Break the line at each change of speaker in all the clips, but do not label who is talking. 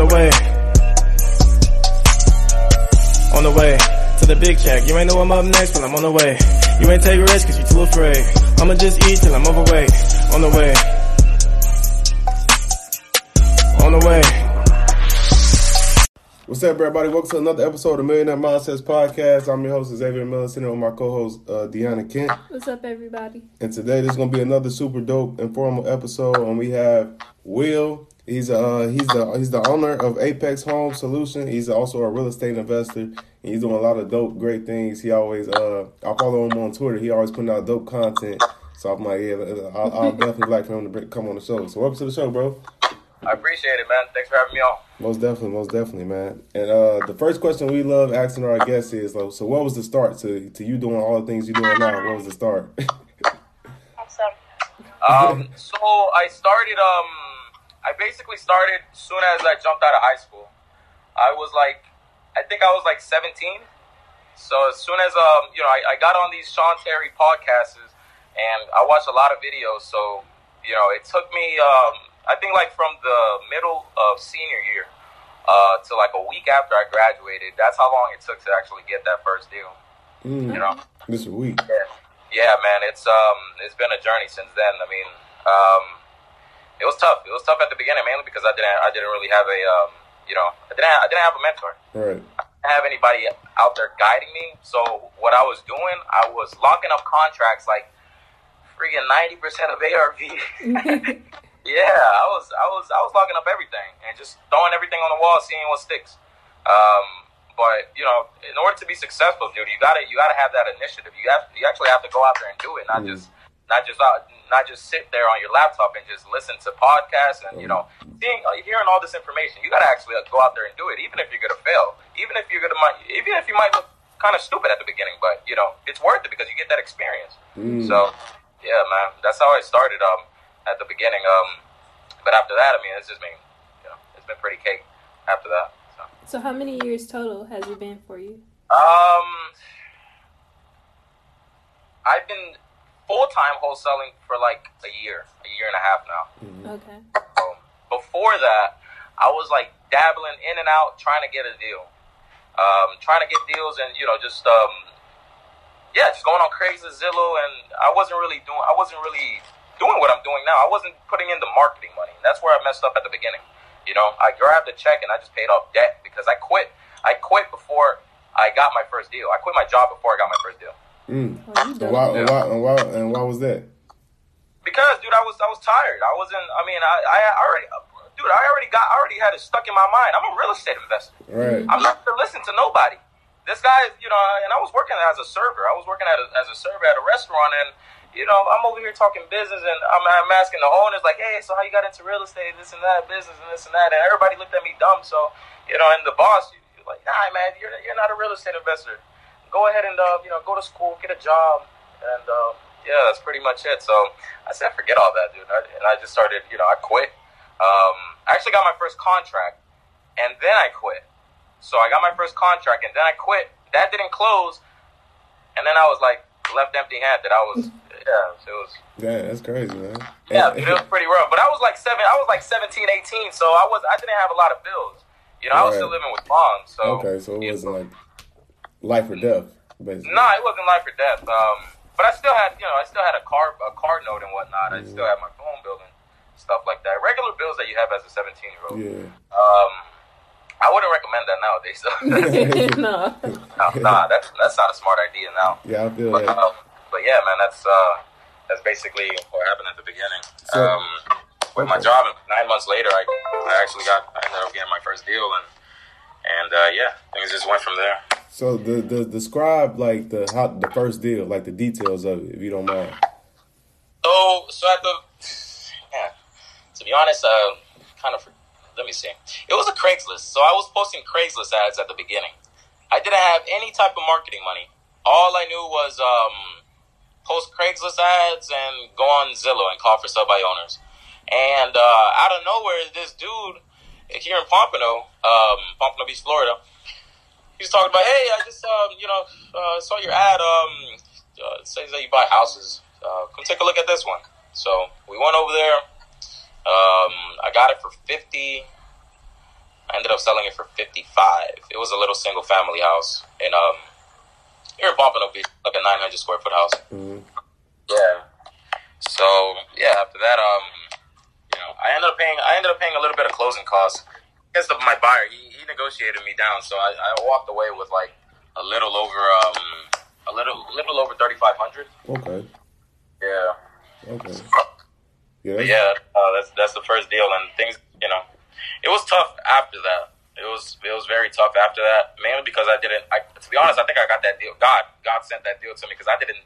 The way. On the way to the big check. You ain't know I'm up next, but I'm on the way. You ain't take risks cause you too afraid. I'ma just eat till I'm overweight. On the way. On the way.
What's up, everybody? Welcome to another episode of Millionaire Mindsets Podcast. I'm your host, Xavier Miller, sitting with my co-host, uh, Deanna Kent.
What's up, everybody?
And today, there's going to be another super dope, informal episode, and we have Will. He's uh he's the he's the owner of Apex Home Solution. He's also a real estate investor. And he's doing a lot of dope, great things. He always uh I follow him on Twitter. He always putting out dope content. So I'm like, yeah, I'll, I'll definitely like for him to bring, come on the show. So welcome to the show, bro.
I appreciate it, man. Thanks for having me on.
Most definitely, most definitely, man. And uh, the first question we love asking our guests is, like, so what was the start to to you doing all the things you're doing now? What was the start?
Awesome. Um, so I started. Um, I basically started as soon as I jumped out of high school. I was like, I think I was like 17. So as soon as um, you know, I, I got on these Sean Terry podcasts, and I watched a lot of videos. So you know, it took me. Um, I think like from the middle of senior year uh, to like a week after I graduated. That's how long it took to actually get that first deal.
Mm,
You know.
this week.
Yeah, yeah, man. It's um, it's been a journey since then. I mean, um, it was tough. It was tough at the beginning, mainly because I didn't, I didn't really have a, um, you know, I didn't, I didn't have a mentor.
Right.
I didn't have anybody out there guiding me. So what I was doing, I was locking up contracts like freaking ninety percent of ARV. yeah, I was, I was, I was locking up everything and just throwing everything on the wall, seeing what sticks. Um, but you know, in order to be successful, dude, you gotta, you gotta have that initiative. You have, you actually have to go out there and do it, not
Mm.
just, not just, uh, not just sit there on your laptop and just listen to podcasts and you know, seeing, uh, hearing all this information. You gotta actually uh, go out there and do it, even if you're gonna fail, even if you're gonna, might- even if you might look kind of stupid at the beginning, but you know, it's worth it because you get that experience.
Mm.
So, yeah, man, that's how I started. Um, at the beginning. Um, but after that, I mean, it's just been, you know, it's been pretty cake after that. So,
So, how many years total has it been for you?
um, I've been full time wholesaling for like a year, a year and a half now.
Okay.
Um, before that, I was like dabbling in and out, trying to get a deal, um, trying to get deals, and you know, just um, yeah, just going on crazy Zillow, and I wasn't really doing, I wasn't really doing what I'm doing now. I wasn't putting in the marketing money. That's where I messed up at the beginning. You know, I grabbed a check and I just paid off debt because I quit. I quit before I got my first deal. I quit my job before I got my first deal.
Mm.
Oh,
And why, and why? And why? And why was that?
Because, dude, I was I was tired. I wasn't. I mean, I, I already, dude, I already got, I already had it stuck in my mind. I'm a real estate investor.
Right.
I'm not to listen to nobody. This guy, you know, and I was working as a server. I was working at a, as a server at a restaurant, and you know, I'm over here talking business, and I'm, I'm asking the owners like, "Hey, so how you got into real estate, this and that, business and this and that?" And everybody looked at me dumb. So, you know, and the boss, you, you're like, "Nah, man, you're you're not a real estate investor. Go ahead and uh, you know, go to school, get a job, and uh, yeah, that's pretty much it." So I said, "Forget all that, dude," I, and I just started. You know, I quit. Um, I actually got my first contract, and then I quit. So I got my first contract, and then I quit. That didn't close, and then I was like left empty-handed. I was, yeah, it was,
Yeah, that's crazy, man.
yeah,
And-
it was pretty rough. But I was like seven, I was like 17, 18, so I was, I didn't have a lot of bills. You know, I was
Right.
still living with mom. So
okay, so it wasn't
know.
like life or death, basically.
No, it wasn't life or death. Um, but I still had, you know, I still had a car, a car note and whatnot. I still had my phone bill and stuff like that. Regular bills that you have as a seventeen year old.
Yeah.
Um, I wouldn't recommend that nowadays.
no.
no, nah, that's that's not a smart idea now.
Yeah, I feel
But,
that.
um, but yeah, man, that's uh, that's basically what happened at the beginning.
So-
um, with my job, and nine months later, I, I actually got, I ended up getting my first deal, and and uh, yeah, things just went from there.
So the, the describe like the how the first deal, like the details of it, if you don't mind.
So, so at the, yeah, to be honest, uh, kind of, let me see. It was a Craigslist. So I was posting Craigslist ads at the beginning. I didn't have any type of marketing money. All I knew was um, post Craigslist ads and go on Zillow and call for sale by owners. And uh, out of nowhere, this dude here in Pompano, um, Pompano Beach, Florida, he's talking about, hey, I just um, you know uh, saw your ad. Um, uh, it says that you buy houses. Uh, come take a look at this one. So we went over there. Um, I got it for fifty. I ended up selling it for fifty five. It was a little single family house and um here in Pompano Beach, like a nine hundred square foot house.
Mhm.
Yeah. So yeah, after that, um, I ended up paying. I ended up paying a little bit of closing costs. Because of my buyer, he, he negotiated me down, so I, I walked away with like a little over um a little little over thirty five hundred.
Okay.
Yeah.
Okay. Yeah.
But
that's-
yeah, uh, that's that's the first deal, and things, you know, it was tough after that. It was it was very tough after that, mainly because I didn't. I, to be honest, I think I got that deal. God God sent that deal to me because I didn't.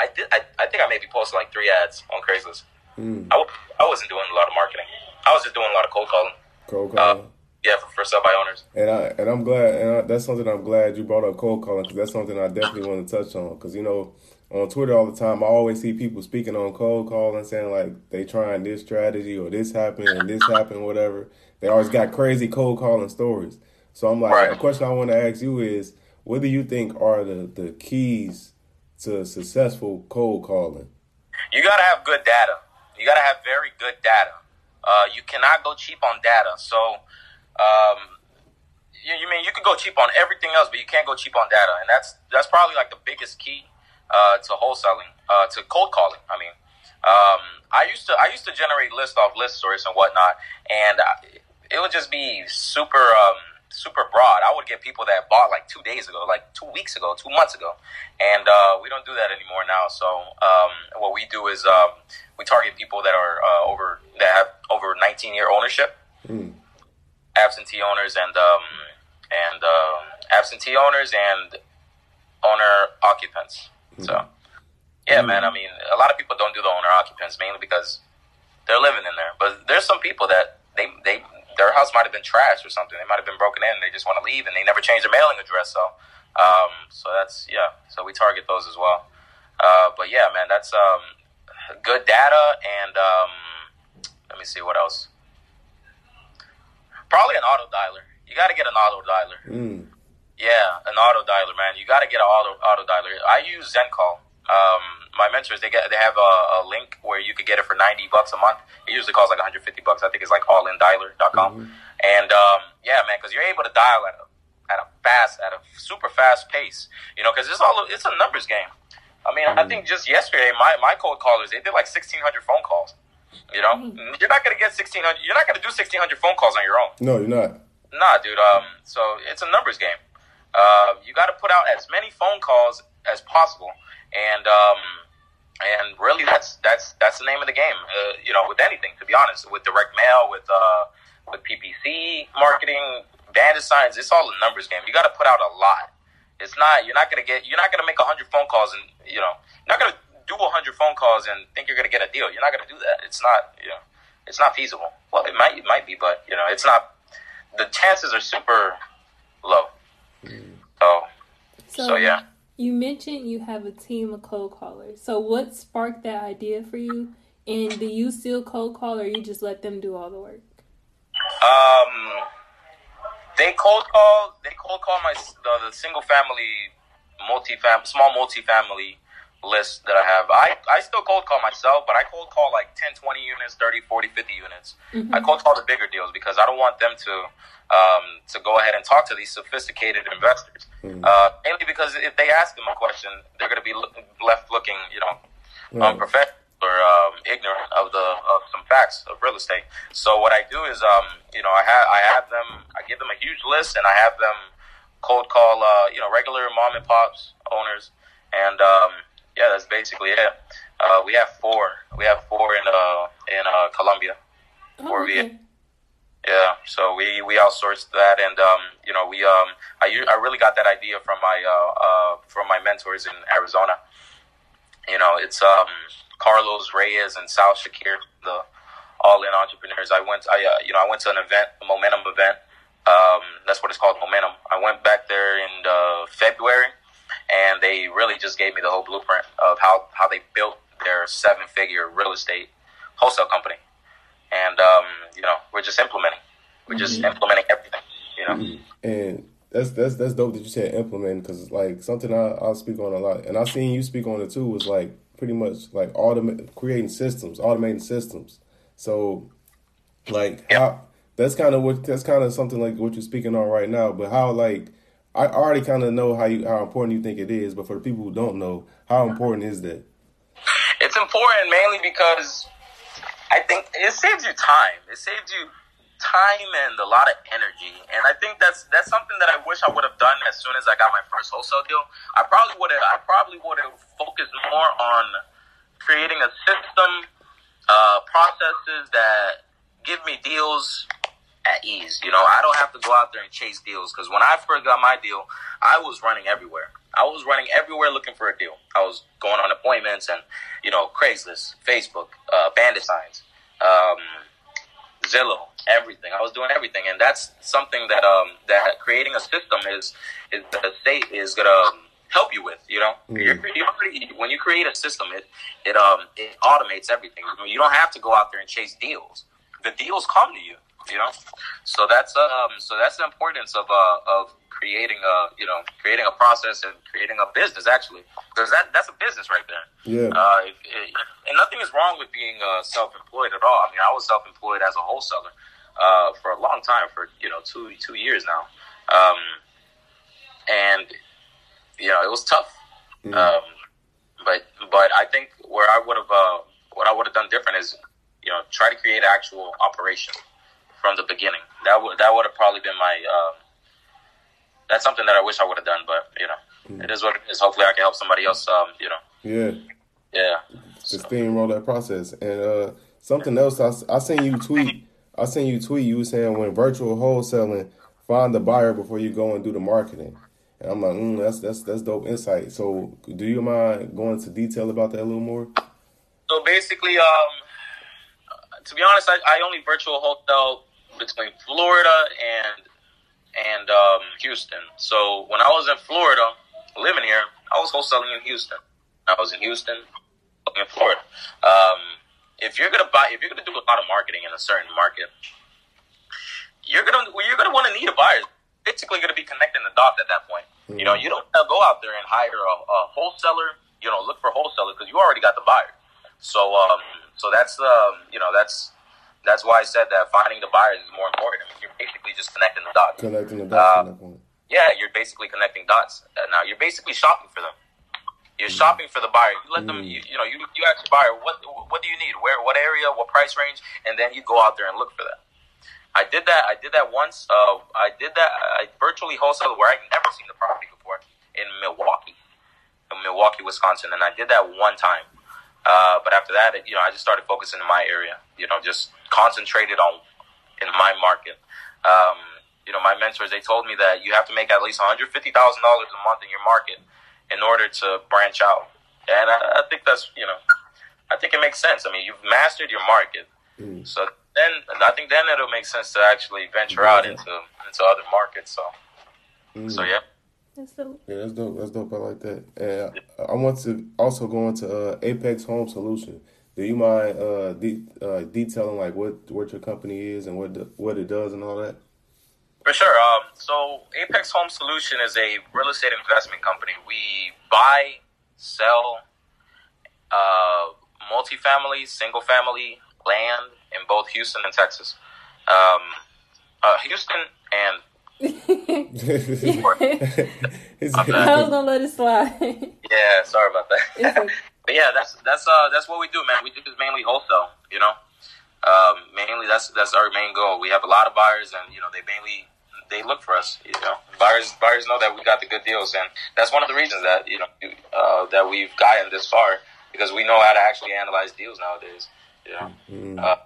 I did. I, I think I maybe posted like three ads on Craigslist.
Mm.
I, w- I wasn't doing a lot of marketing. I was just doing a lot of cold calling.
Cold
Uh,
calling.
yeah, for, for sale by owners.
And I and I'm glad, and I, that's something I'm glad you brought up cold calling because that's something I definitely want to touch on. Because you know, on Twitter all the time, I always see people speaking on cold calling, saying like they trying this strategy or this happened and this happened, whatever. They always got crazy cold calling stories. So I'm like,
Right.
a question I want to ask you is, what do you think are the the keys to successful cold calling?
You gotta have good data. You gotta have very good data. Uh, you cannot go cheap on data. So, um, you, you mean you could go cheap on everything else, but you can't go cheap on data, and that's that's probably like the biggest key uh, to wholesaling, uh, to cold calling. I mean, um, I used to I used to generate lists off list source and whatnot, and I, it would just be super um, super broad. I would get people that bought like two days ago, like two weeks ago, two months ago, and uh, we don't do that anymore now. So um, what we do is um, we target people that are uh, over that have over 19 year ownership,
Mm.
absentee owners, and um, and uh, absentee owners and owner occupants. So yeah, man. I mean, a lot of people don't do the owner occupants mainly because they're living in there. But there's some people that they they their house might have been trashed or something. They might have been broken in. They just want to leave and they never change their mailing address. So, um, so that's yeah. So we target those as well. Uh, but yeah, man, that's um, good data and um, let me see what else. Probably an auto dialer. You got to get an auto dialer.
Mm.
Yeah, an auto dialer, man. You got to get an auto auto dialer. I use ZenCall. Um, my mentors they get they have a, a link where you could get it for ninety bucks a month. It usually costs like one hundred fifty bucks. I think it's like allindialer.com.
Mhm.
And um, yeah, man, because you're able to dial at a at a fast at a super fast pace. You know, because it's all it's a numbers game. I mean, I think just yesterday my my cold callers they did like sixteen hundred phone calls. You know, you're not gonna get sixteen hundred. You're not gonna do sixteen hundred phone calls on your own.
No, you're not.
Nah, dude. Um, so it's a numbers game. Uh, you got to put out as many phone calls as possible, and um, and really that's that's that's the name of the game. Uh, you know, with anything, to be honest, with direct mail, with uh, with PPC marketing, bandit signs, it's all a numbers game. You got to put out a lot. It's not you're not gonna get you're not gonna make hundred phone calls and you know you're not gonna do hundred phone calls and think you're gonna get a deal. You're not gonna do that. It's not you know it's not feasible. Well, it might it might be, but you know it's not. The chances are super low. So
So,
So, yeah.
You mentioned you have a team of cold callers. So what sparked that idea for you? And do you still cold call or you just let them do all the work?
Um, they cold call. They cold call my the, the single family, multi fam, small multi-family list that I have. I I still cold call myself, but I cold call like 10, 20 units, 30, 40, 50 units. I cold call the bigger deals because I don't want them to um, to go ahead and talk to these sophisticated investors. Uh, mainly because if they ask them a question, they're going to be look, left looking, you know,
Right.
unprofessional or um, ignorant of the of some facts of real estate. So what I do is, um, you know, I have I have them, I give them a huge list, and I have them cold call, uh, you know, regular mom and pops owners, and um, yeah, that's basically it. Uh, we have four. We have four in uh, in uh, Colombia.
Oh,
Or we- Yeah, so we we outsourced that, and um, you know, we um, I I really got that idea from my uh, uh, from my mentors in Arizona. You know, it's um, Carlos Reyes and Sal Shakir, the all in entrepreneurs. I went, I uh, you know, I went to an event, a momentum event. Um, that's what it's called, momentum. I went back there in uh, February, and they really just gave me the whole blueprint of how how they built their seven figure real estate wholesale company, and um, you know, we're just implementing. We're just implementing everything. You know.
And that's that's that's dope that you said implement because like something I I speak on a lot, and I've seen you speak on it too. Was like pretty much like automate creating systems, automating systems. So like how that's kind of what that's kind of something like what you're speaking on right now. But how like I already kind of know how you how important you think it is, but for the people who don't know, how important is that?
It's important mainly because I think it saves you time. It saves you time and a lot of energy. And I think that's that's something that I wish I would have done as soon as I got my first wholesale deal. I probably would have I probably would have focused more on creating a system, uh, processes that give me deals at ease. You know, I don't have to go out there and chase deals because when I first got my deal, I was running everywhere. I was running everywhere looking for a deal. I was going on appointments and, you know, Craigslist, Facebook, uh, bandit signs, um, Zillow, everything. I was doing everything, and that's something that um that creating a system is is the state is gonna um, help you with. You know, You're, you already, when you create a system, it it um it automates everything. You don't have to go out there and chase deals. The deals come to you. You know, so that's um so that's the importance of uh of creating a you know creating a process and creating a business actually because that that's a business right there.
Yeah.
Uh, it, it, and nothing is wrong with being uh, self-employed at all. I mean, I was self-employed as a wholesaler uh, for a long time, for you know two two years now, um, and you know it was tough. Um, but but I think where I would have uh, what I would have done different is you know try to create actual operation from the beginning. That would that would have probably been my. Uh, that's something that I wish I would have done, but you know, it is what it is. Hopefully, I can help somebody else. Um, you know,
Yeah.
yeah.
to steamroll that process. And uh, something else, I, I seen you tweet. I seen you tweet. You were saying when virtual wholesaling, find the buyer before you go and do the marketing. And I'm like, mm, that's that's that's dope insight. So, do you mind going into detail about that a little more?
So basically, um, to be honest, I, I only virtual wholesale between Florida and and um, Houston. So when I was in Florida, living here, I was wholesaling in Houston. I was in Houston, in Florida. Um, if you're gonna buy, if you're gonna do a lot of marketing in a certain market, you're gonna you're gonna want to need a buyer. Basically, going to be connecting the dots at that point. You know, you don't go out there and hire a, a wholesaler. You know, look for wholesalers because you already got the buyer. So, um, so that's um, you know, that's that's why I said that finding the buyers is more important. I mean, you're basically just connecting the dots.
Connecting the dots
Uh. Yeah, you're basically connecting dots. Uh, now you're basically shopping for them. You're shopping for the buyer. You let them. You, you know, you you ask the buyer what what do you need, where, what area, what price range, and then you go out there and look for that. I did that. I did that once. Uh, I did that. I virtually wholesaled where I'd never seen the property before in Milwaukee, in Milwaukee, Wisconsin, and I did that one time. Uh, but after that, it, you know, I just started focusing in my area. You know, just concentrated on in my market. Um, you know, my mentors they told me that you have to make at least one hundred fifty thousand dollars a month in your market in order to branch out. And I, I think that's you know, I think it makes sense. I mean, you've mastered your market, so then I think then it'll make sense to actually venture out into into other markets. So, so yeah.
That's the
Yeah, that's dope. That's dope. I like that. And I want to also go into uh, Apex Home Solution. Do you mind uh, de- uh, detailing like what what your company is and what the, what it does and all that?
For sure. Um, so Apex Home Solution is a real estate investment company. We buy, sell, uh, multifamily, single family land in both Houston and Texas. Um, uh, Houston and
It's-
I was gonna let it slide.
yeah, sorry about that.
Okay.
but yeah, that's that's uh that's what we do, man. We do this mainly wholesale. You know, um, mainly that's that's our main goal. We have a lot of buyers, and you know they mainly they look for us. You know, buyers buyers know that we got the good deals, and that's one of the reasons that you know uh, that we've gotten this far because we know how to actually analyze deals nowadays. You know, uh,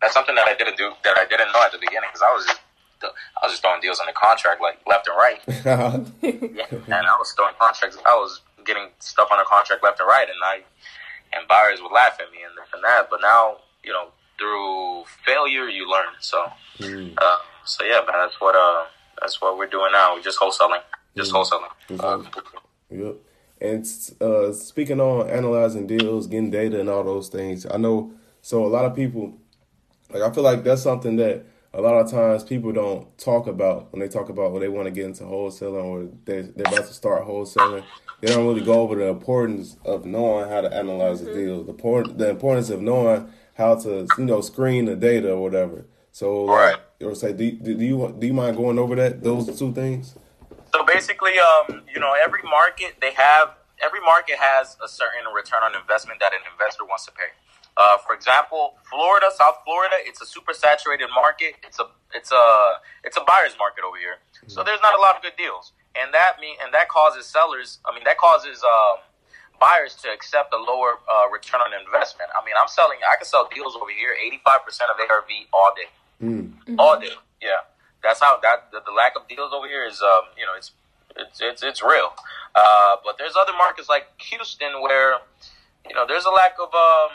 that's something that I didn't do that I didn't know at the beginning because I was just I was just throwing deals on the contract like left and right. and I was throwing contracts. I was getting stuff on a contract left and right, and I and buyers would laugh at me and this and that. But now, you know, through failure you learn. So,
Mm.
uh, so yeah, man, that's what uh, that's what we're doing now. We're just wholesaling, just
Mm.
wholesaling.
Just
Uh,
Yep. And uh, speaking on analyzing deals, getting data, and all those things, I know. So a lot of people, like I feel like that's something that a lot of times people don't talk about when they talk about when they want to get into wholesaling or they they're about to start wholesaling. They don't really go over the importance of knowing how to analyze the deals, the port, the importance of knowing how to you know screen the data or whatever. So
Right.
or say, do, do you do you mind going over that those two things?
So basically, um, you know, every market they have every market has a certain return on investment that an investor wants to pay. Uh, for example, Florida, South Florida, it's a super saturated market. It's a it's a it's a buyer's market over here. So there's not a lot of good deals, and that mean and that causes sellers. I mean, that causes um, buyers to accept a lower uh, return on investment. I mean, I'm selling. I can sell deals over here, 85 percent of ARV all day
Mm.
all day. Yeah, that's how that the, the lack of deals over here is. Um, you know, it's it's it's, it's real. Uh, but there's other markets like Houston where you know there's a lack of um,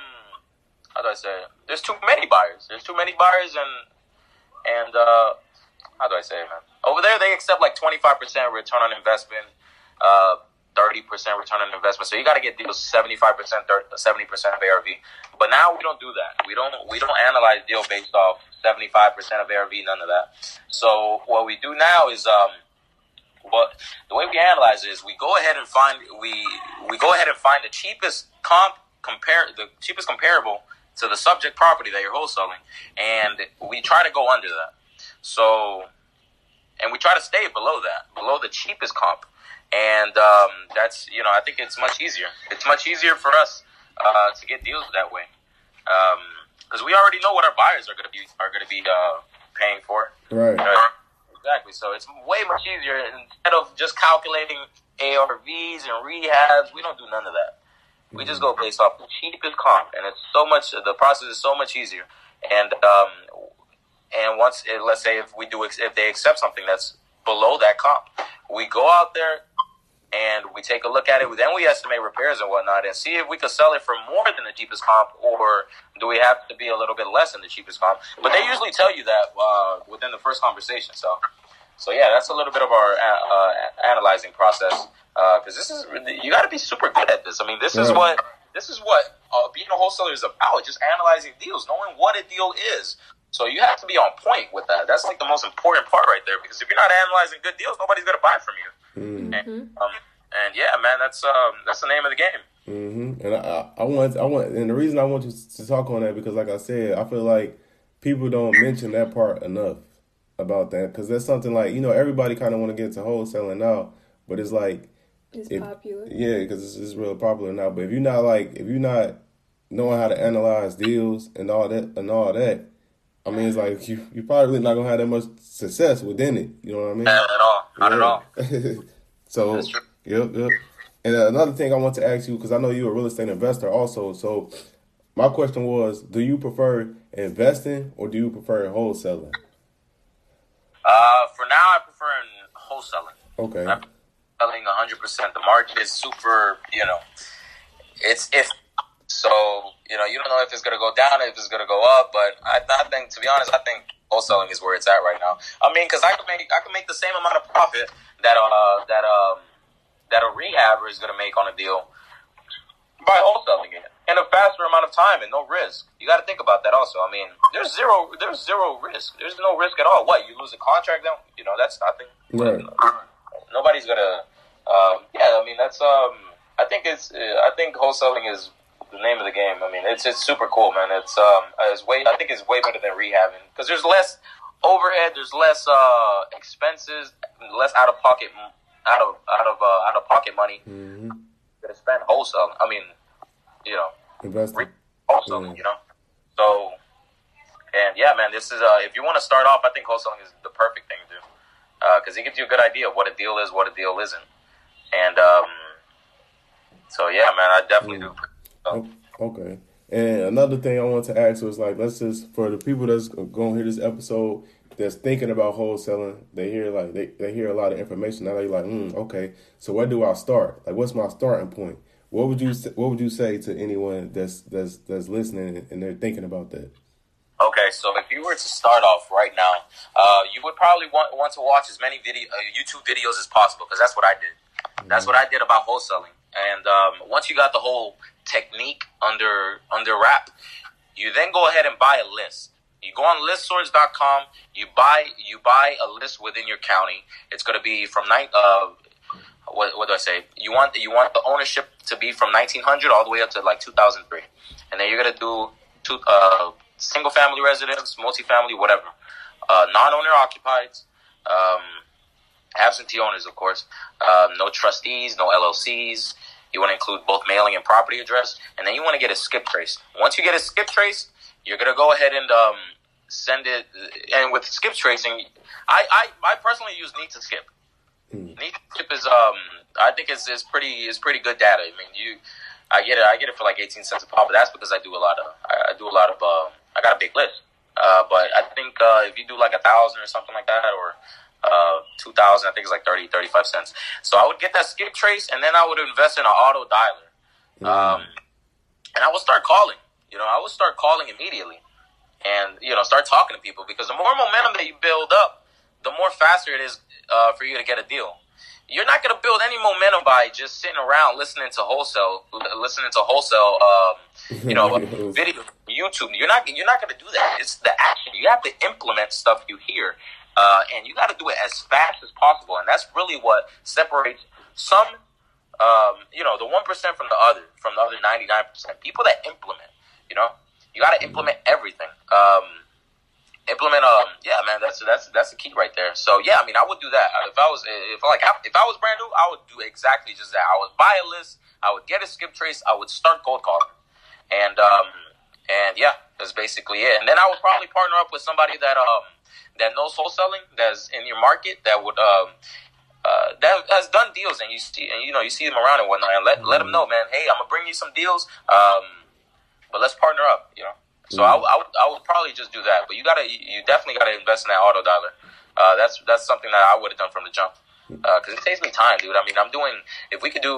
how do I say? It? There's too many buyers. There's too many buyers and and uh, how do I say it, man? Over there they accept like 25 percent return on investment. Uh, 30% return on investment. So you got to get deals 75%, 30, 70% of ARV. But now we don't do that. We don't we don't analyze deal based off 75% of ARV, none of that. So what we do now is um what the way we analyze is we go ahead and find we we go ahead and find the cheapest comp compare the cheapest comparable to the subject property that you're wholesaling and we try to go under that. So and we try to stay below that, below the cheapest comp and um, that's you know I think it's much easier. It's much easier for us uh, to get deals that way because we already know what our buyers are going to be are going to be uh, paying for.
Right.
Uh, exactly. So it's way much easier instead of just calculating ARVs and rehabs. We don't do none of that. We just go based off the cheapest comp, and it's so much. The process is so much easier. And um, and once, it, let's say if we do, if they accept something that's below that comp, we go out there and we take a look at it. Then we estimate repairs and whatnot, and see if we could sell it for more than the cheapest comp, or do we have to be a little bit less than the cheapest comp? But they usually tell you that uh, within the first conversation. So, so yeah, that's a little bit of our uh, uh, analyzing process because this is you got to be super good at this. I mean, this is what this is what uh, being a wholesaler is about. Just analyzing deals, knowing what a deal is. So you have to be on point with that. That's like the most important part right there. Because if you're not analyzing good deals, nobody's gonna buy from you.
Mm.
And, um, and yeah, man, that's um, that's the name of the game.
hmm And I, I I want, I want, and the reason I want you to talk on that because, like I said, I feel like people don't mention that part enough about that because that's something like you know everybody kind of want to get to wholesaling now, but it's like
It's
If-
popular.
yeah, because it's, it's real popular now. But if you're not like, if you're not knowing how to analyze deals and all that and all that, I mean, it's like you you probably not gonna have that much success within it. You know what I mean?
Not at all. Not at all.
all. so, yep, yep. And uh, another thing I want to ask you because I know you're a real estate investor also. So, my question was, do you prefer investing or do you prefer wholesaling?
Uh, for now, I prefer in wholesaling.
Okay.
I'm selling 100%. The market is super, you know, it's if so, you know, you don't know if it's going to go down, if it's going to go up, but I, I think, to be honest, I think wholesaling is where it's at right now. I mean, because I could make I can make the same amount of profit that uh that um that a rehabber is going to make on a deal by wholesaling it in a faster amount of time and no risk. You got to think about that also. I mean, there's zero there's zero risk. There's no risk at all. What you lose a contract, then you know that's nothing.
Right.
Nobody's gonna. Um, yeah, I mean that's. Um, I think it's. I think wholesaling is the name of the game. I mean, it's it's super cool, man. It's um, it's way. I think it's way better than rehabbing because there's less overhead, there's less uh expenses, less out of pocket, out of out of uh, out of pocket money
hmm
to spend wholesaling. I mean, you know, wholesaling.
Yeah.
You know, so and yeah, man, this is uh, if you want to start off, I think wholesaling is the perfect thing to do because it gives you a good idea of what a deal is, what a deal isn't, and um, so yeah, man, I definitely do.
Oh, Okay. And another thing I want to ask was like, let's just for the people that's going to hear this episode that's thinking about wholesaling, they hear like they, they hear a lot of information. Now they're like, mm, okay, so where do I start? Like, what's my starting point? What would you What would you say to anyone that's that's that's listening and they're thinking about that?
Okay, so if you were to start off right now, uh, you would probably want, want to watch as many video uh, YouTube videos as possible because that's what I did. That's what I did about wholesaling. And um, once you got the whole technique under under wrap, you then go ahead and buy a list. You go on listsource.com. You buy you buy a list within your county. It's going to be from night. Uh, what, what do I say? You want you want the ownership to be from 1900 all the way up to like 2003, and then you're to do two uh, single family residence, multifamily, whatever, uh, non owner occupied. Um, absentee owners, of course. Um, no trustees, no LLCs. You want to include both mailing and property address, and then you want to get a skip trace. Once you get a skip trace, you're gonna go ahead and um, send it. And with skip tracing, I I, I personally use Need to Skip.
Mm.
Need is um I think it's, it's pretty it's pretty good data. I mean you. I get it. I get it for like eighteen cents a pop, but that's because I do a lot of. I, do a lot of. Um, I got a big list, uh, but I think uh, if you do like a thousand or something like that, or uh, 2000 i think it's like 30 35 cents so i would get that skip trace and then i would invest in an auto dialer um, and i would start calling you know i would start calling immediately and you know start talking to people because the more momentum that you build up the more faster it is uh, for you to get a deal you're not going to build any momentum by just sitting around listening to wholesale listening to wholesale um, you know video youtube you're not you're not going to do that it's the action you have to implement stuff you hear uh, and you got to do it as fast as possible. And that's really what separates some, um, you know, the one percent from the other, from the other ninety nine percent. People that implement, you know, you got to implement everything. Um, implement, um, yeah, man, that's that's that's the key right there. So yeah, I mean, I would do that if I was if like if I was brand new, I would do exactly just that. I would buy a list, I would get a skip trace, I would start cold calling, and um, and yeah, that's basically it. And then I would probably partner up with somebody that um that knows wholesaling that's in your market that would um uh, that has done deals and you see and you know you see them around and whatnot and let let them know man hey I'm gonna bring you some deals um but let's partner up you know so I, I would I would probably just do that but you gotta you definitely gotta invest in that auto dialer uh, that's that's something that I would have done from the jump because uh, it saves me time, dude. I mean, I'm doing. If we could do,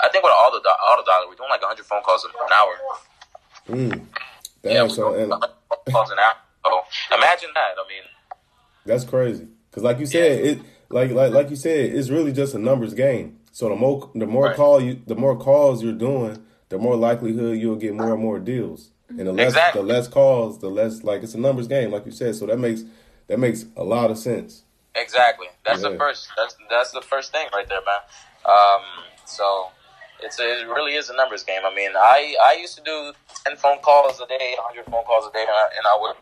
I think with all the auto dialer, we're doing like 100 phone calls an hour.
Mm.
yeah,
Damn, so and
calls an hour. So imagine that. I mean,
that's crazy. Because like you said, it like like like you said, it's really just a numbers game. So the more the more
Right.
call you, the more calls you're doing, the more likelihood you'll get more and more deals. And the less
Exactly.
the less calls, the less like it's a numbers game, like you said. So that makes that makes a lot of sense.
Exactly. That's
Yeah.
the first. That's that's the first thing right there, man. Um, so it's a, it really is a numbers game. I mean, I I used to do ten phone calls a day, hundred phone calls a day, and I, and I would,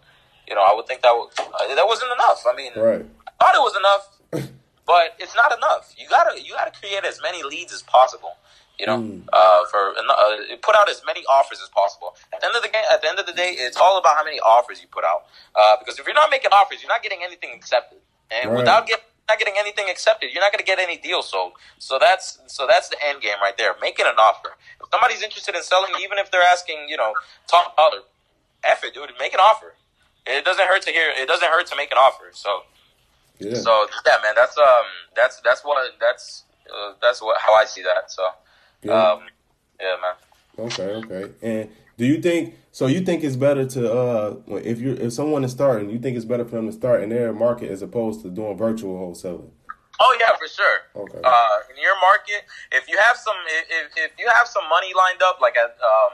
you know, I would think that would, uh, that wasn't enough. I mean,
Right.
I thought it was enough, but it's not enough. You gotta you gotta create as many leads as possible. You know,
Mm.
uh, for uh, put out as many offers as possible. At the end of the game, at the end of the day, it's all about how many offers you put out. Uh, because if you're not making offers, you're not getting anything accepted, and
Right.
without get, not getting anything accepted, you're not going to get any deals sold. So that's so that's the end game right there. Making an offer. If somebody's interested in selling, even if they're asking, you know, top dollar, F it, dude. Make an offer. It doesn't hurt to hear. It doesn't hurt to make an offer. So.
Yeah.
So yeah, man, that's um, that's that's what that's uh, that's what how I see that. So
Yeah.
um, yeah, man.
Okay, okay. And do you think so? You think it's better to uh, if you if someone is starting, you think it's better for them to start in their market as opposed to doing virtual wholesaling?
Oh yeah, for sure.
Okay.
Uh, in your market, if you have some, if, if you have some money lined up, like at, um,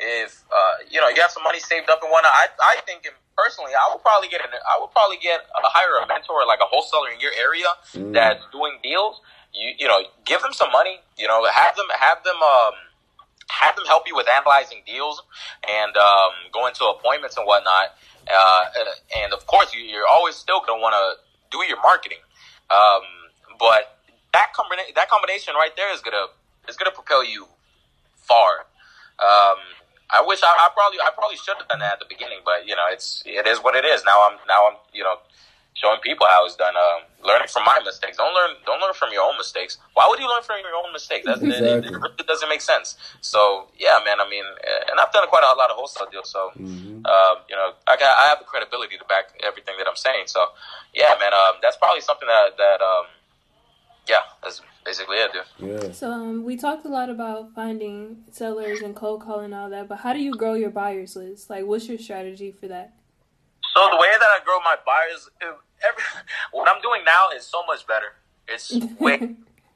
if uh, you know you have some money saved up and whatnot, I I think personally, I would probably get an, I would probably get a hire a mentor like a wholesaler in your area
Mm.
that's doing deals. You you know, give them some money. You know, have them have them um have them help you with analyzing deals and um, going to appointments and whatnot. Uh, and of course, you, you're always still going to want to do your marketing. Um, but that combina- that combination right there is gonna is gonna propel you far. Um, I wish I, I probably I probably should have done that at the beginning, but you know it's it is what it is. Now I'm now I'm you know showing people how it's done. Um, learning from my mistakes. Don't learn don't learn from your own mistakes. Why would you learn from your own mistakes? That's, it, it,
Exactly.
really doesn't make sense. So yeah, man. I mean, uh, and I've done quite a lot of wholesale deals. So
Mhm.
um, you know, I got I have the credibility to back everything that I'm saying. So yeah, man. Um, that's probably something that that um, yeah, that's basically it, dude.
Yeah.
So um, we talked a lot about finding sellers and cold calling and all that, but how do you grow your buyers list? Like, what's your strategy for that?
So the way that I grow my buyers, every, what I'm doing now is so much better. It's way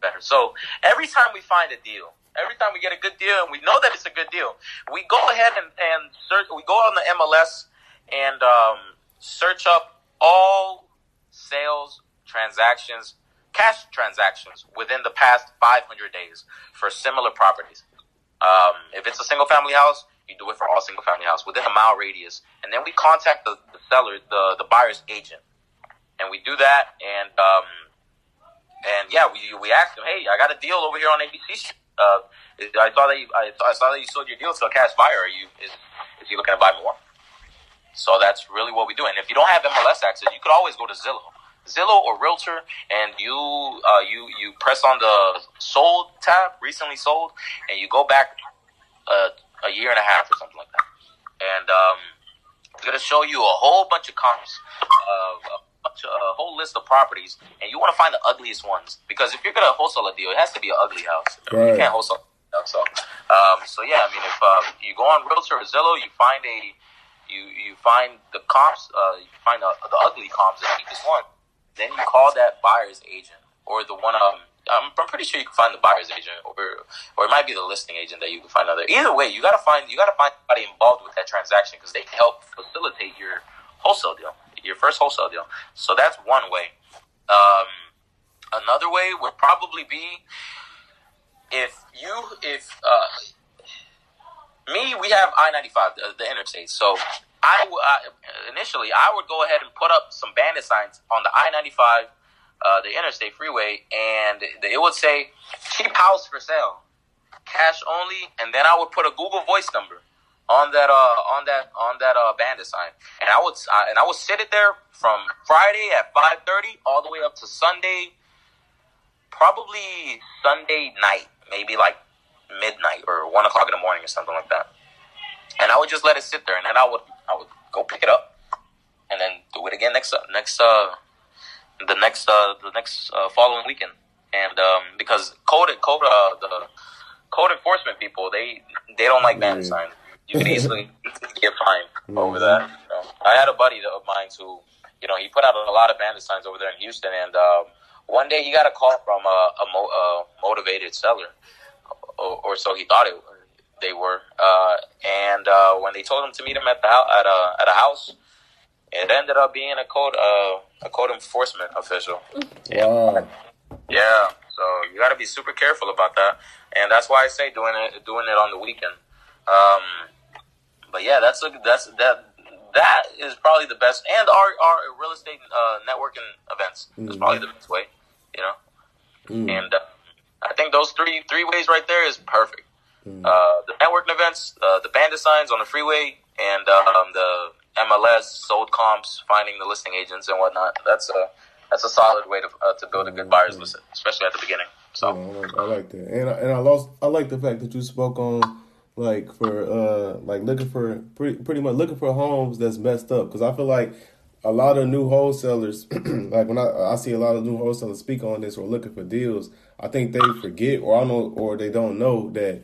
better. So every time we find a deal, every time we get a good deal and we know that it's a good deal, we go ahead and, and search. We go on the MLS and um, search up all sales transactions, cash transactions within the past 500 days for similar properties. Um, if it's a single family house, you do it for all single family house within a mile radius, and then we contact the, the seller, the the buyer's agent, and we do that, and um, and yeah, we we asked him, hey, I got a deal over here on ABC. Uh, I saw that you, I, I saw that you sold your deal to a cash buyer. Are you is is he looking to buy more? So that's really what we do. And if you don't have MLS access, you could always go to Zillow, Zillow or Realtor, and you uh, you you press on the sold tab, recently sold, and you go back uh, a year and a half or something like that, and um, it's gonna show you a whole bunch of comps, uh, a bunch of, a whole list of properties, and you want to find the ugliest ones because if you're gonna wholesale a deal, it has to be an ugly house. You can't wholesale. So, um, so yeah, I mean, if uh, you go on Realtor or Zillow, you find a you you find the comps, uh, you find the, the ugly comps, the cheapest one. Then you call that buyer's agent or the one. Um, I'm, I'm pretty sure you can find the buyer's agent, or or it might be the listing agent that you can find other. Either way, you gotta find you gotta find somebody involved with that transaction because they can help facilitate your wholesale deal, your first wholesale deal. So that's one way. Um, another way would probably be if you if uh, me, we have I ninety five, the, interstate. So I- initially I would go ahead and put up some bandit signs on the I ninety five, uh, the interstate freeway, and it would say cheap house for sale, cash only, and then I would put a Google Voice number on that uh on that on that uh bandit sign, and I would uh, and I would sit it there from Friday at five thirty all the way up to Sunday, probably Sunday night, maybe like midnight or one o'clock in the morning or something like that. And I would just let it sit there, and then I would I would go pick it up, and then do it again next uh, next uh the next uh the next uh, following weekend. And um, because code code uh, the code enforcement people they they don't like bandit
Yeah.
signs. You can easily get fined over that. You know. I had a buddy of mine who you know he put out a lot of bandit signs over there in Houston, and um, one day he got a call from a, a, mo- a motivated seller, or, or so he thought it they were. Uh, and uh, when they told him to meet him at the hou- at a at a house, it ended up being a code uh, a code enforcement official.
Wow.
Yeah, so you got to be super careful about that, and that's why I say doing it doing it on the weekend. Um, but yeah, that's a, that's that that is probably the best, and our our real estate uh, networking events is probably the best way, you know.
Mm.
And uh, I think those three three ways right there is perfect. Uh, the networking events, uh, the bandit signs on the freeway, and um, the MLS sold comps, finding the listing agents and whatnot. That's a that's a solid way to uh, to build a good buyer's list, especially at the beginning. So.
Yeah, I, like, I like that, and I, and I lost. I like the fact that you spoke on like for uh like looking for pretty pretty much looking for homes that's messed up because I feel like a lot of new wholesalers like when I I see a lot of new wholesalers speak on this or looking for deals, I think they forget or I know or they don't know that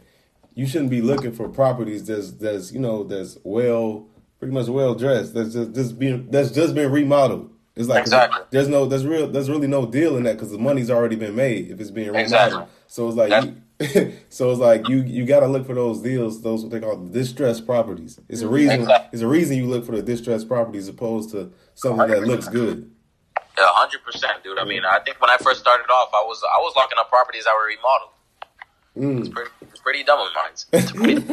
you shouldn't be looking for properties that's that's you know that's well pretty much well dressed that's just just being that's just been remodeled. It's like
Exactly.
there's no there's real there's really no deal in that because the money's already been made if it's being remodeled.
Exactly.
So it's like you, so it's like you you got to look for those deals, those what they call distressed properties. It's a mm-hmm. reason.
Exactly.
It's a reason you look for the distressed properties opposed to something that looks good.
Yeah, hundred percent, dude. I mean, I think when I first started off, I was I was locking up properties that were remodeled. It's
Mm.
pretty, it's pretty dumb of mine. It's pretty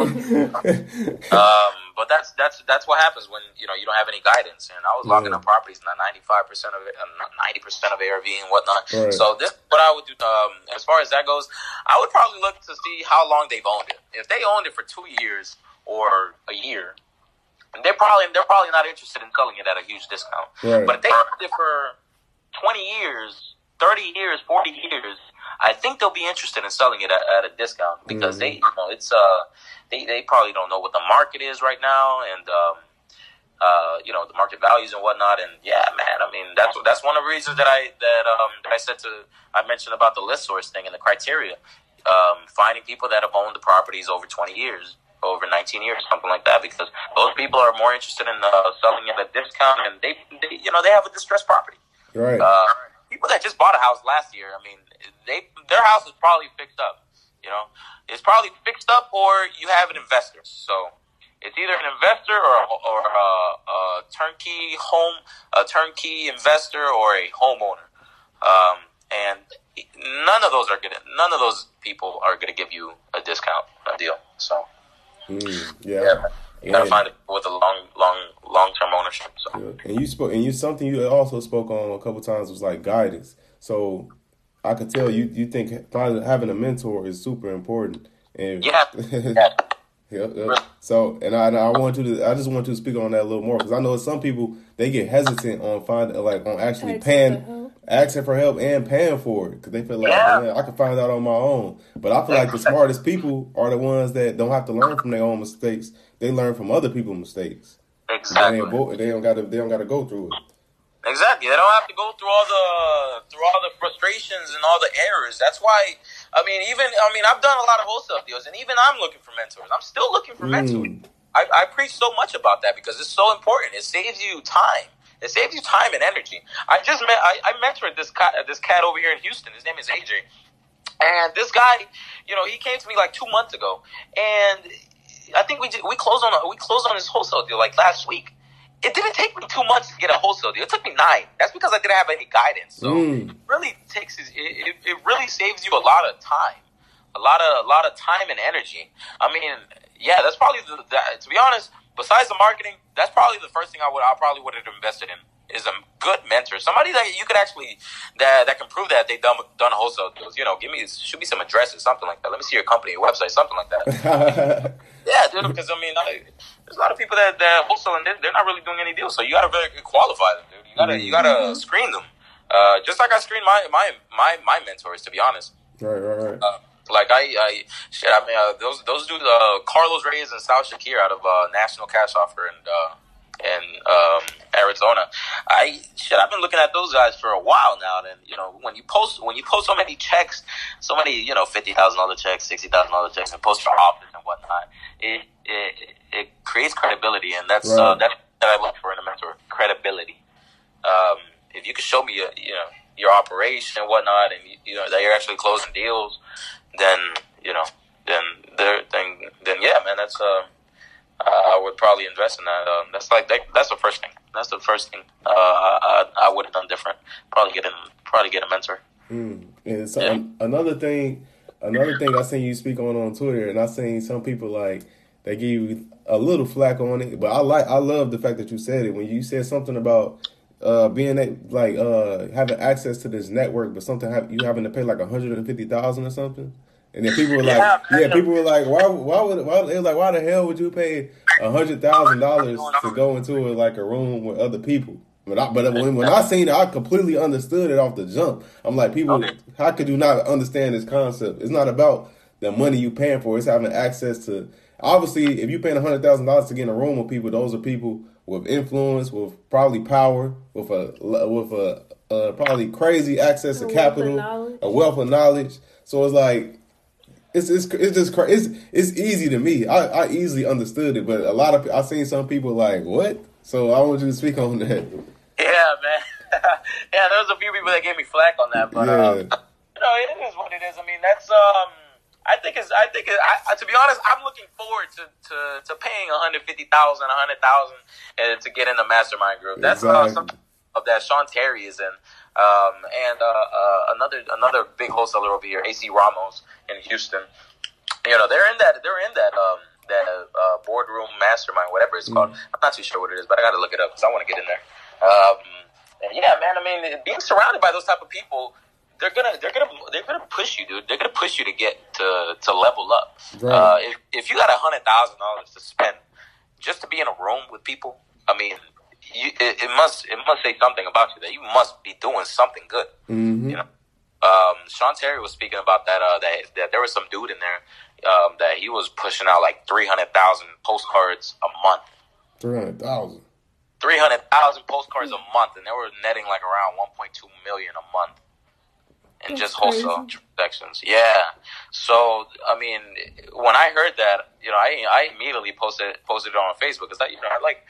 um, but that's that's that's what happens when you know you don't have any guidance. And I was locking
Yeah.
up properties in ninety five percent of it, ninety percent of ARV and whatnot.
Right.
So this what I would do. Um, as far as that goes, I would probably look to see how long they've owned it. If they owned it for two years or a year, they're probably they're probably not interested in selling it at a huge discount.
Right.
But if they owned it for twenty years, thirty years, forty years, I think they'll be interested in selling it at, at a discount because they, you know, it's uh, they they probably don't know what the market is right now, and um, uh, you know, the market values and whatnot. And yeah, man, I mean, that's that's one of the reasons that I that um that I said to I mentioned about the list source thing and the criteria. Um, finding people that have owned the properties over 20 years, over 19 years, something like that, because those people are more interested in uh, selling at a discount, and they, they, you know, they have a distressed property.
Right.
Uh, people that just bought a house last year, I mean, they their house is probably fixed up. You know, it's probably fixed up, or you have an investor. So it's either an investor or or a, a turnkey home, a turnkey investor, or a homeowner. Um, and none of those are gonna. None of those people are gonna give you a discount, a deal. So
Mm, yeah.
yeah, you gotta find it with a long, long, long term ownership. So
Yeah. And you spoke, and you something you also spoke on a couple times was like guidance. So I could tell you you think finding, having a mentor is super important. And
yeah, yeah.
Yep, yep. So, and I, and I want you to, I just want you to speak on that a little more because I know some people they get hesitant on finding, like, on actually paying, asking for help and paying for it because they feel like,
Yeah.
man, I can find out on my own. But I feel like the smartest people are the ones that don't have to learn from their own mistakes; they learn from other people's mistakes. They
exactly.
ain't, they don't got to, they don't got to go through it.
Exactly. They don't have to go through all the through all the frustrations and all the errors. That's why I mean, even I mean, I've done a lot of wholesale deals, and even I'm looking for mentors. I'm still looking for mentors.
Mm.
I, I preach so much about that because it's so important. It saves you time. It saves you time and energy. I just met I, I mentored this cat this cat over here in Houston. His name is AJ, and this guy, you know, he came to me like two months ago, and I think we did, we closed on a, we closed on his wholesale deal like last week. It didn't take me two months to get a wholesale deal. It took me nine. That's because I didn't have any guidance. So
Mm.
it really takes it, it, it really saves you a lot of time, a lot of a lot of time and energy. I mean, yeah, that's probably the, that, to be honest. Besides the marketing, that's probably the first thing I would I probably would have invested in is a good mentor, somebody that you could actually that that can prove that they've done done wholesale deals. You know, give me should be some addresses, something like that. Let me see your company, your website, something like that. Yeah, dude. Because I mean, I, there's a lot of people that that wholesale and they're, they're not really doing any deals. So you gotta very qualify them, dude. You gotta you gotta screen them. Uh, just like I screen my my my my mentors, to be honest.
right, right, right.
Uh, like I, I shit. I mean, uh, those those dudes, uh, Carlos Reyes and Sal Shakir out of uh, National Cash Offer and uh, and um, Arizona. I shit. I've been looking at those guys for a while now. And you know, when you post when you post so many checks, so many you know fifty thousand dollar checks, sixty thousand dollar checks, and post for office and whatnot, it it, it creates credibility, and that's uh, that's that I look for in a mentor: credibility. Um, if you can show me, your, you know, your operation and whatnot, and you know that you're actually closing deals, then you know, then there, then then yeah, man, that's uh, I would probably invest in that. Um, that's like that, that's the first thing. That's the first thing uh, I, I, would have done different. Probably get in, probably get a mentor.
Mm. And so
Yeah.
an- another thing, another thing I seen you speak on on Twitter, and I seen some people like they give you a little flack on it, but I like, I love the fact that you said it when you said something about uh being a, like uh having access to this network, but something have, you having to pay like a hundred and fifty thousand or something. And then people were like,
Yeah,
yeah, people were like, why, why would, why, they were like, why the hell would you pay a hundred thousand dollars to go into a, like a room with other people? But I, but when, when I seen it, I completely understood it off the jump. I'm like, people,
Okay.
how could you not understand this concept? It's not about the money you paying for; it's having access to. Obviously, if you're paying a hundred thousand dollars to get in a room with people, those are people with influence, with probably power, with a with a uh, probably crazy access
A
to capital, a wealth of knowledge. So it's like it's it's it's just cra- it's it's easy to me. I, I easily understood it, but a lot of I seen some people like what. So I want you to speak on that.
Yeah, man. yeah, there was a few people that gave me flack on that, but
Yeah.
um, you know, it is what it is. I mean, that's um, I think it's I think it, I, I, to be honest, I'm looking forward to to, to paying 150,000, 100,000 uh, to get in the mastermind group. That's uh,
Exactly.
Of that Sean Terry is in, um, and uh, uh, another another big wholesaler over here, AC Ramos in Houston. You know, they're in that they're in that um that uh, boardroom mastermind, whatever it's called. I'm not too sure what it is, but I got to look it up because I want to get in there. Um, and yeah, man. I mean, being surrounded by those type of people, they're gonna they're gonna they're gonna push you, dude. They're gonna push you to get to to level up.
Right.
Uh, if if you got a hundred thousand dollars to spend just to be in a room with people, I mean, you, it, it must it must say something about you that you must be doing something good.
hmm
You know, um, Sean Terry was speaking about that. Uh, that that there was some dude in there um, that he was pushing out like three hundred thousand postcards a month.
Three hundred thousand.
three hundred thousand postcards a month, and they were netting like around one point two million a month in
That's
just wholesale
crazy.
transactions. Yeah. So I mean, when I heard that, you know, I I immediately posted posted it on Facebook because I you know I like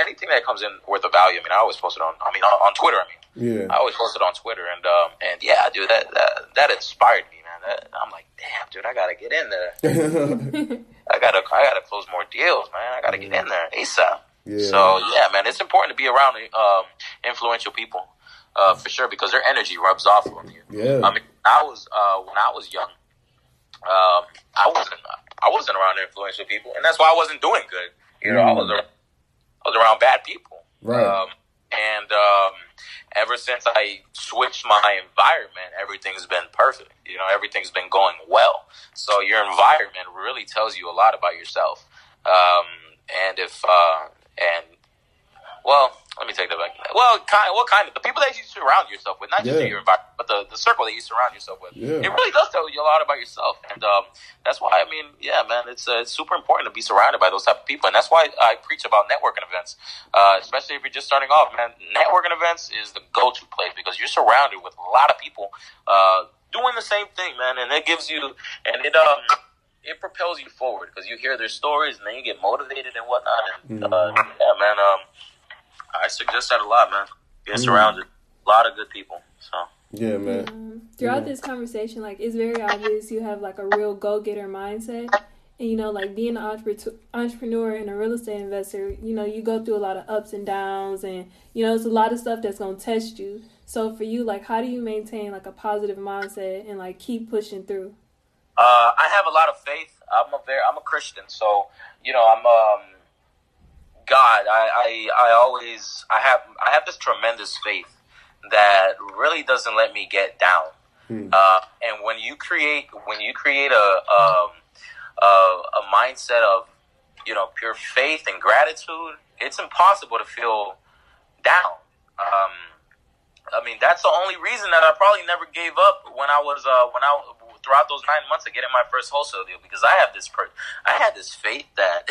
anything that comes in worth of value. I mean, I always post it on. I mean, on, on Twitter. I mean.
Yeah.
I always post it on Twitter, and um, and yeah, dude, that that, that inspired me, man. That, I'm like, damn, dude, I gotta get in there. I gotta I gotta close more deals, man. I gotta get in there ASAP.
Yeah.
So yeah, man, it's important to be around um, influential people uh, for sure because their energy rubs off on you.
Yeah.
I mean, I was uh, when I was young, um, I wasn't I wasn't around influential people, and that's why I wasn't doing good. You know, I was around, I was around bad people.
Right.
Um, and um, ever since I switched my environment, everything's been perfect. You know, everything's been going well. So your environment really tells you a lot about yourself. Um, and if uh, and well, let me take that back. Well, kind what kind of the people that you surround yourself with, not just
Yeah.
your environment, but the, the circle that you surround yourself with.
Yeah.
It really does tell you a lot about yourself, and um, that's why I mean, yeah, man, it's uh, it's super important to be surrounded by those type of people, and that's why I preach about networking events, uh, especially if you're just starting off, man. Networking events is the go-to place because you're surrounded with a lot of people uh, doing the same thing, man, and it gives you and it um it propels you forward because you hear their stories and then you get motivated and whatnot. And uh, yeah, man, um, I suggest that a lot, man. Get surrounded, a lot of good people. So
yeah, man.
Um, throughout this conversation, like it's very obvious you have like a real go getter mindset. And you know, like being an entrepre- entrepreneur and a real estate investor, you know, you go through a lot of ups and downs, and you know, it's a lot of stuff that's gonna test you. So for you, like, how do you maintain like a positive mindset and like keep pushing through?
uh, I have a lot of faith. I'm a very I'm a Christian, so you know I'm um God. I, I I always I have I have this tremendous faith that really doesn't let me get down. Uh, and when you create when you create a um, a, a mindset of you know pure faith and gratitude, it's impossible to feel down. Um, I mean, that's the only reason that I probably never gave up when I was uh, when I throughout those nine months of getting my first wholesale deal because I have this per- I had this faith that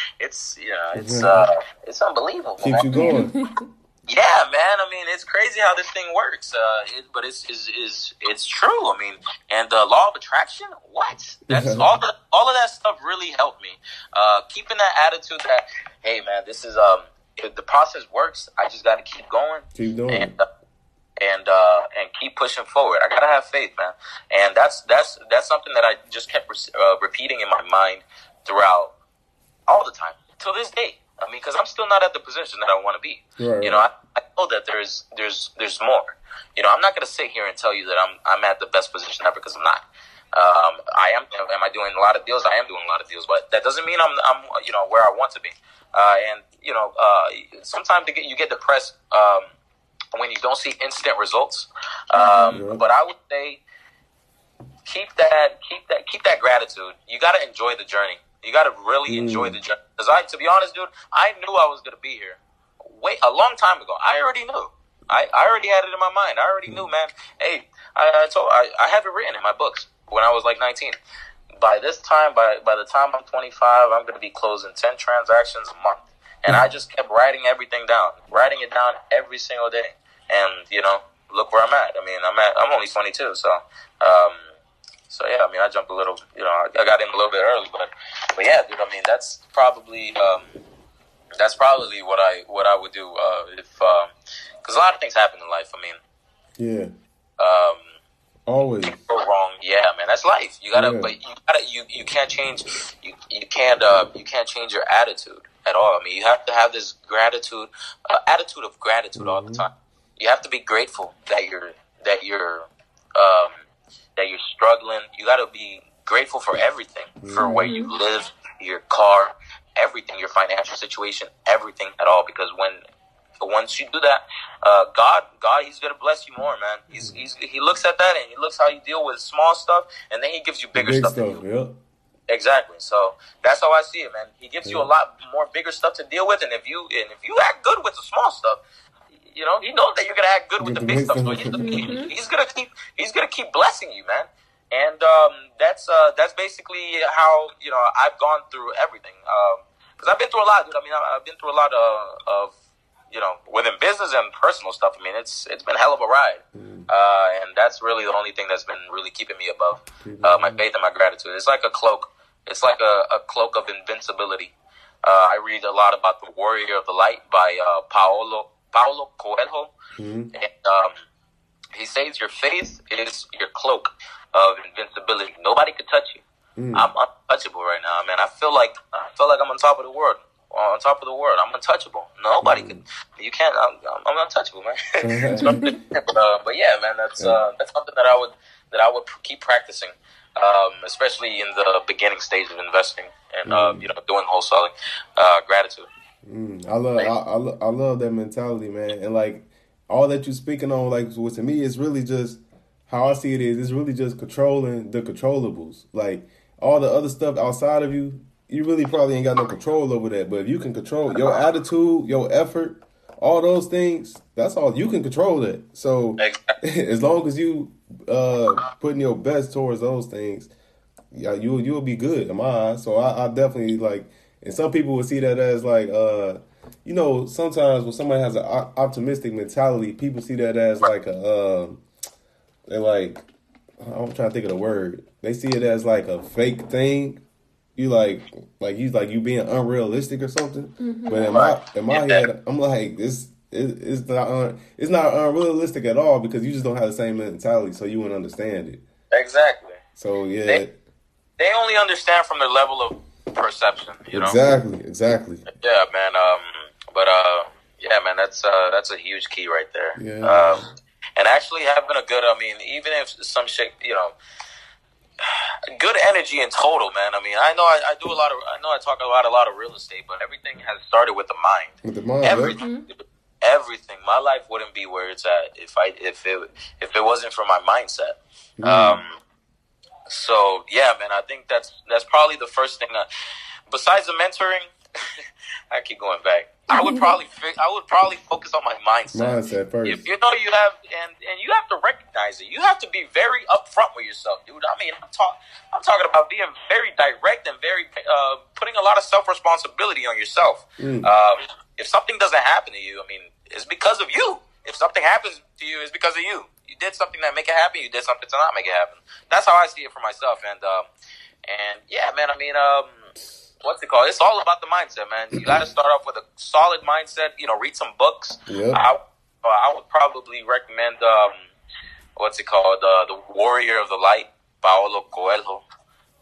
it's you know it's uh, it's unbelievable.
Keeps you going.
Yeah, man. I mean, it's crazy how this thing works. Uh, it, but it's is is it's true. I mean, and the law of attraction. What? That's all. The, all of that stuff really helped me. Uh, keeping that attitude that, hey, man, this is um, if the process works, I just got to keep going
Keep doing
and uh, and uh, and keep pushing forward. I gotta have faith, man. And that's that's that's something that I just kept re- uh, repeating in my mind throughout all the time till this day. I mean, because I'm still not at the position that I want to be.
Right,
You know, I, I know that there's there's there's more. You know, I'm not gonna sit here and tell you that I'm I'm at the best position ever because I'm not. Um, I am. Am I doing a lot of deals? I am doing a lot of deals, but that doesn't mean I'm I'm you know where I want to be. Uh, and you know, uh, sometimes you get you get depressed um, when you don't see instant results. Um,
Yeah.
But I would say keep that keep that keep that gratitude. You got to enjoy the journey. You got to really enjoy the journey. Because I, to be honest, dude, I knew I was gonna be here. Wait, a long time ago. I already knew. I, I already had it in my mind. I already knew, man. Hey, I, I told I, I have it written in my books when I was like 19. By this time, by by the time I'm 25, I'm gonna be closing 10 transactions a month. And I just kept writing everything down, writing it down every single day. And you know, look where I'm at. I mean, I'm at I'm only 22, so um, so yeah, I mean, I jumped a little, you know, I I got in a little bit early, but, but yeah, dude, I mean, that's probably, um, that's probably what I, what I would do, uh, if, um, cause a lot of things happen in life. I mean,
Yeah.
um,
Always.
go wrong. Yeah, man, that's life. You gotta,
Yeah.
but you gotta, you, you can't change, you, you can't, uh, you can't change your attitude at all. I mean, you have to have this gratitude, uh, attitude of gratitude all the time. You have to be grateful that you're, that you're, um, that you're struggling. You gotta be grateful for everything, for where you live, your car, everything, your financial situation, everything at all. Because when once you do that, uh, God, God, He's gonna bless you more, man. He's, he's He looks at that and He looks how you deal with small stuff, and then He gives you bigger
Big
stuff.
stuff.
To do.
Yep.
Exactly. So that's how I see it, man. He gives you a lot more bigger stuff to deal with, and if you and if you act good with the small stuff, you know, he knows that you're gonna act good with the big
big
stuff. So
stuff.
he's, he's gonna keep he's gonna keep blessing you, man. And um, that's uh, that's basically how you know I've gone through everything. Because I've been through a lot, dude. I mean, I- I've been through a lot of, of you know, within business and personal stuff, I mean, it's it's been a hell of a ride, uh, and that's really the only thing that's been really keeping me above uh, my faith and my gratitude. It's like a cloak. It's like a, a cloak of invincibility. Uh, I read a lot about the Warrior of the Light by uh, Paolo Paulo Coelho, and um, he says your faith is your cloak of invincibility. Nobody can touch you. I'm untouchable right now, man. I feel like I feel like I'm on top of the world. On top of the world, I'm untouchable. Nobody can. You can't. I'm, I'm, I'm untouchable, man. But, uh, but yeah, man, that's uh, that's something that I would that I would keep practicing, um, especially in the beginning stage of investing and uh, you know doing wholesaling. Uh, gratitude.
Mm, I love I, I, lo- I love that mentality, man, and like all that you're speaking on, like so to me, it's really just how I see it is. It's really just controlling the controllables, like all the other stuff outside of you. You really probably ain't got no control over that, but if you can control your attitude, your effort, all those things, that's all you can control that. So
Exactly.
as long as you uh putting your best towards those things, yeah, you you'll be good in my eyes. So I, I definitely like, and some people would see that as like, uh, you know, sometimes when somebody has an optimistic mentality, people see that as like a, uh, they like, I'm trying to think of the word. They see it as like a fake thing. You like, like you like you being unrealistic or something. But in my in my
Yeah.
head, I'm like this. It, it's not un, it's not unrealistic at all because you just don't have the same mentality, so you wouldn't understand it.
Exactly.
So yeah,
They- They only understand from their level of perception. You know.
exactly, exactly.
Yeah, man. Um, but uh, yeah, man. That's uh, that's a huge key right there.
Yeah.
Um, and actually having a good. I mean, even if some shit, you know, good energy in total, man. I mean, I know I, I do a lot of. I know I talk about a lot of real estate, but everything has started with the mind.
With the mind,
everything, everything. My life wouldn't be where it's at if I if it if it wasn't for my mindset. Um, so yeah, man, I think that's that's probably the first thing. I, besides the mentoring, I keep going back. I would probably fi- I would probably focus on my mindset.
mindset first.
If you know you have and and you have to recognize it. You have to be very upfront with yourself, dude. I mean, I'm talk I'm talking about being very direct and very uh, putting a lot of self responsibility on yourself.
Mm.
Um, if something doesn't happen to you, I mean, it's because of you. If something happens to you, it's because of you. You did something that make it happen. You did something to not make it happen. That's how I see it for myself. And um, and yeah, man. I mean, um, what's it called? It's all about the mindset, man. You got to start off with a solid mindset. You know, read some books.
Yep.
I, uh, I would probably recommend um, what's it called? Uh, the Warrior of the Light, Paulo Coelho,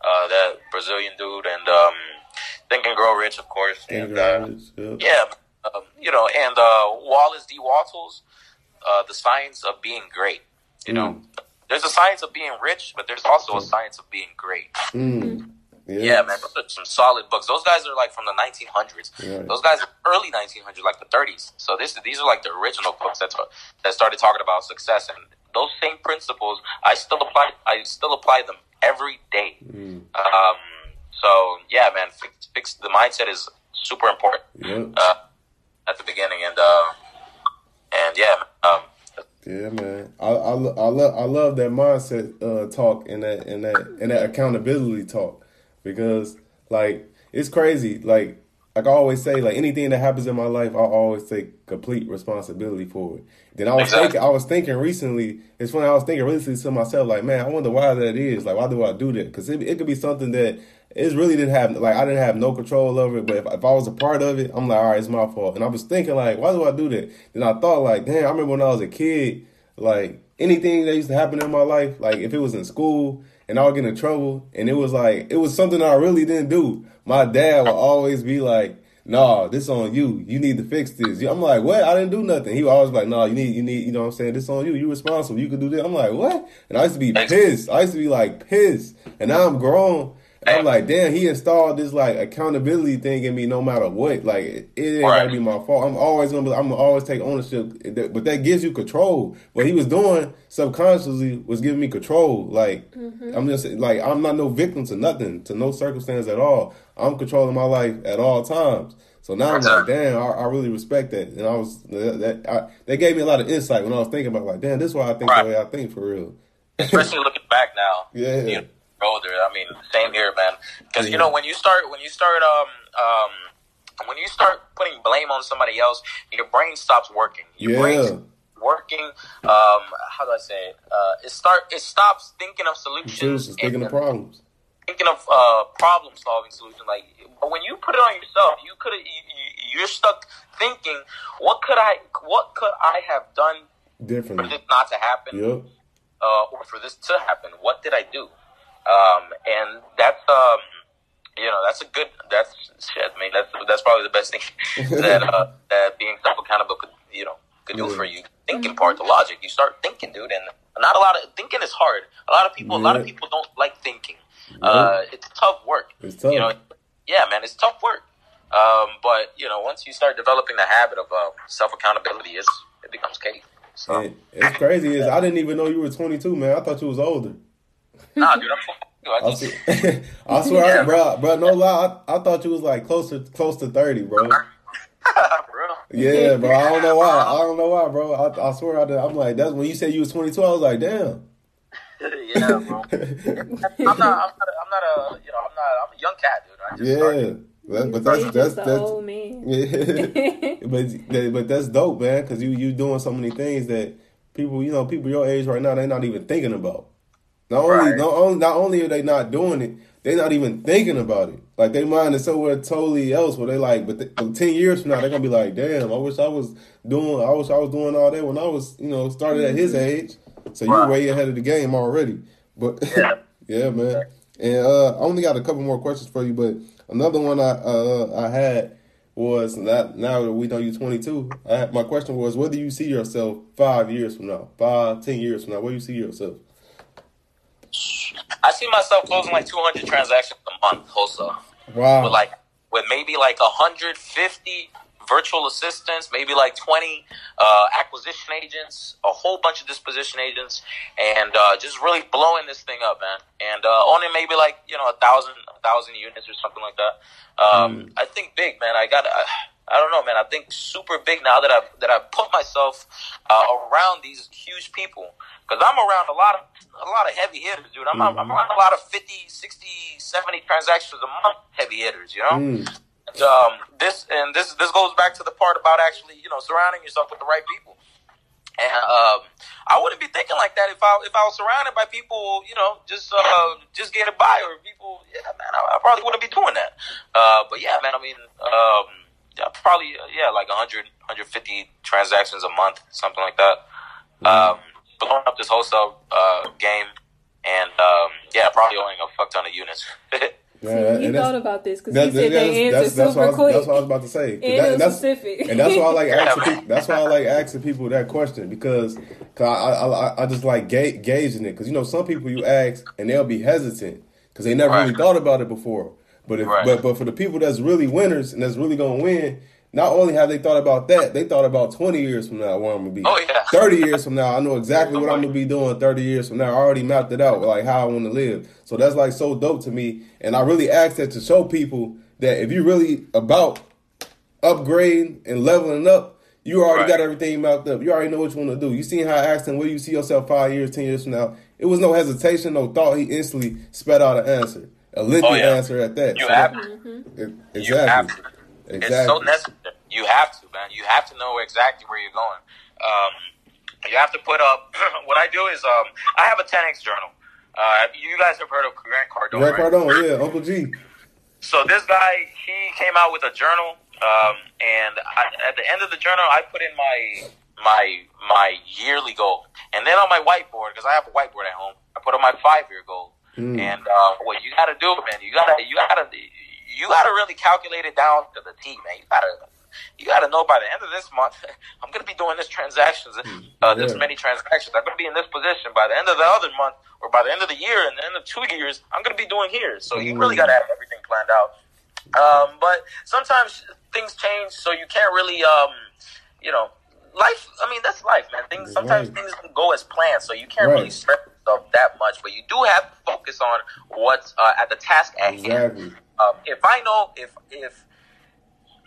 uh, that Brazilian dude, and um, Think and Grow Rich, of course.
Think
And, uh,
about yep.
yeah, um, you know, and uh, Wallace D. Wattles, uh, the science of being great. You know, there's a science of being rich, but there's also a science of being great.
Mm.
Yeah, man, those are some solid books. Those guys are like from the 1900s.
Yeah.
Those guys are early 1900s, like the 30s. So this these are like the original books that that started talking about success, and those same principles I still apply. I still apply them every day.
Mm.
Um, so yeah, man, fix, fix the mindset is super important
Yep.
uh, at the beginning, and uh, and yeah, um,
Yeah, man. I I, I love I love that mindset uh, talk and that and that and that accountability talk because like it's crazy. Like like I always say, like anything that happens in my life, I always take complete responsibility for it. Then I was
Exactly.
thinking, I was thinking recently. It's funny. I was thinking recently to myself, like, man, I wonder why that is. Like, why do I do that? Because it, it could be something that it really didn't have. Like, I didn't have no control over it. But if, if I was a part of it, I'm like, all right, it's my fault. And I was thinking, like, why do I do that? Then I thought, like, damn, I remember when I was a kid, like anything that used to happen in my life, like if it was in school and I would get in trouble, and it was like it was something I really didn't do. My dad would always be like, "Nah, this on you. You need to fix this." I'm like, "What? I didn't do nothing." He would always like, "Nah, you need, you need, you know what I'm saying? This on you. You responsible. You could do this." I'm like, "What?" And I used to be pissed. I used to be like pissed, and now I'm grown. And I'm like, damn, he installed this like accountability thing in me no matter what. Like it, it ain't gotta be my fault. I'm always gonna be I'm gonna always take ownership. But that gives you control. What he was doing subconsciously was giving me control. Like mm-hmm. I'm just like I'm not no victim to nothing, to no circumstance at all. I'm controlling my life at all times. So now I'm like, damn, I, I really respect that. And I was that, that I, that gave me a lot of insight when I was thinking about like, damn, this is why I think
Right.
the way I think for real.
especially looking back now.
Yeah.
you know, older. I mean, same here, man. Because
Yeah.
you know when you start when you start um um when you start putting blame on somebody else, your brain stops working. Your
Yeah.
brain's working. Um, how do I say it? Uh, it start it stops thinking of solutions,
Solutions, thinking of problems.
thinking of uh, problem solving solutions. Like, but when you put it on yourself, you could you, you- you're stuck thinking, what could I what could I have done for
Different.
this not to happen?
Yep.
uh, or for this to happen? What did I do? Um, and that's um, you know that's a good that's shit. I mean that's that's probably the best thing that uh, that being self accountable could you know could do
Yeah.
for you. Thinking part, the logic. You start thinking, dude, and not a lot of thinking is hard. A lot of people, a lot of people don't like thinking. Uh, it's tough work.
It's tough.
You know, yeah, man, it's tough work. Um, but you know, once you start developing the habit of uh, self accountability, it's it becomes cake. So,
And it's crazy is I didn't even know you were 22, man. I thought you was older.
Nah, dude, I'm. I
I,
just,
I swear,
Yeah.
bro, bro, no lie, I, I thought you was like closer, close to 30, bro.
bro.
Yeah, bro. I don't know why. I don't know why, bro. I, I swear, I did. I'm like, that's when you said you was 22. I was like, damn.
yeah, bro. I'm not. I'm not. A, I'm not a. You know. I'm not. I'm a young cat, dude. I just
yeah,
started.
that, but
So
that's that's that's
old man.
yeah. but but that's dope, man. Because you you doing so many things that people, you know, people your age right now, they're not even thinking about. Not only
Right.
not only not only are they not doing it, they're not even thinking about it. Like they mind is somewhere totally else. Where they like, but, th- ten years from now, they're gonna be like, damn, I wish I was doing. I wish I was doing all that when I was, you know, started at his age. So you're way ahead of the game already. But
Yeah.
yeah, man. And uh, I only got a couple more questions for you, but another one I uh, I had was that now that we know you're 22. I had, my question was, where do you see yourself five years from now, five, ten years from now? Where do you see yourself?
I see myself closing like 200 transactions a month wholesale,
Wow.
with like with maybe like 150 virtual assistants, maybe like 20 uh, acquisition agents, a whole bunch of disposition agents, and uh, just really blowing this thing up, man. And uh, owning maybe like you know a thousand, a thousand units or something like that. Um, I think big, man. I got. I, I don't know, man. I think super big now that I've that I've put myself uh, around these huge people because I'm around a lot of a lot of heavy hitters, dude. I'm, I'm around a lot of 50, 60, 70 transactions a month heavy hitters, you know.
Mm.
And, um, this and this this goes back to the part about actually, you know, surrounding yourself with the right people. And um, I wouldn't be thinking like that if I if I was surrounded by people, you know, just uh, just getting by or people. Yeah, man, I, I probably wouldn't be doing that. Uh, but yeah, man, I mean, um, probably uh, yeah, like 100, 150 transactions a month, something like that. Um, blowing up this wholesale uh, game, and um, yeah, probably owning a fuck ton of units.
Yeah,
See, he
that's-
thought about this because
That-
he said
that-
they
that's,
answered
that's, what I
super
was,
quick.
that's what I was about to say.
and
That-
it was
that's,
specific.
and that's why I like asking. People, that's why I like asking people that question because cause I, I, I, I just like ga- gauging it because you know some people you ask and they'll be hesitant because they never really thought about it before. But if
Right.
but but for the people that's really winners and that's really gonna win, not only have they thought about that, they thought about twenty years from now where I'm gonna be.
Oh, yeah.
Thirty years from now, I know exactly what I'm gonna be doing. Thirty years from now, I already mapped it out like how I want to live. So that's like so dope to me, and I really ask that to show people that if you're really about upgrading and leveling up, you already
Right.
got everything mapped up. You already know what you want to do. You seen how I asked him, where do you see yourself five years, ten years from now? It was no hesitation, no thought. He instantly spat out an answer, a lengthy
Oh, yeah.
answer at that.
you
So
have
that-
to.
it-
You have
exactly.
to.
Exactly.
It's so necessary. You have to, man. You have to know exactly where you're going. Um, you have to put up. what I do is, um, I have a 10x journal. Uh, you guys have heard of Grant Cardone,
Grant
right?
Cardone, yeah, Uncle G.
So this guy, he came out with a journal, um, and I, at the end of the journal, I put in my my my yearly goal, and then on my whiteboard, because I have a whiteboard at home, I put on my five year goal.
Mm.
And uh, what you got to do, man, you gotta you gotta you gotta really calculate it down to the T, man. You gotta you gotta know by the end of this month, I'm gonna be doing this transactions, uh, this many transactions. I'm gonna be in this position by the end of the other month, or by the end of the year, and the end of two years, I'm gonna be doing here. So you really
Mm.
gotta have everything planned out. Um, but sometimes things change, so you can't really, um, you know, life. I mean, that's life, man. Things sometimes
Right.
things don't go as planned, so you can't
Right.
really stress yourself that much. But you do have to focus on what's uh, at the task at hand. Um, if I know if if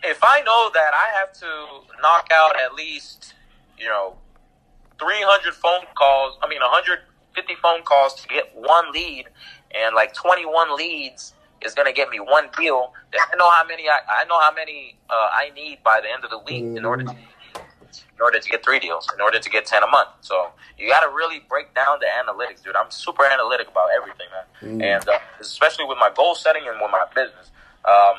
if I know that I have to knock out at least you know 300 phone calls, I mean 150 phone calls to get one lead, and like 21 leads is going to get me one deal. I know how many I, I know how many uh, I need by the end of the week in order to in order to get three deals, in order to get ten a month. So you got to really break down the analytics, dude. I'm super analytic about everything, man,
Mm.
and uh, especially with my goal setting and with my business. Um,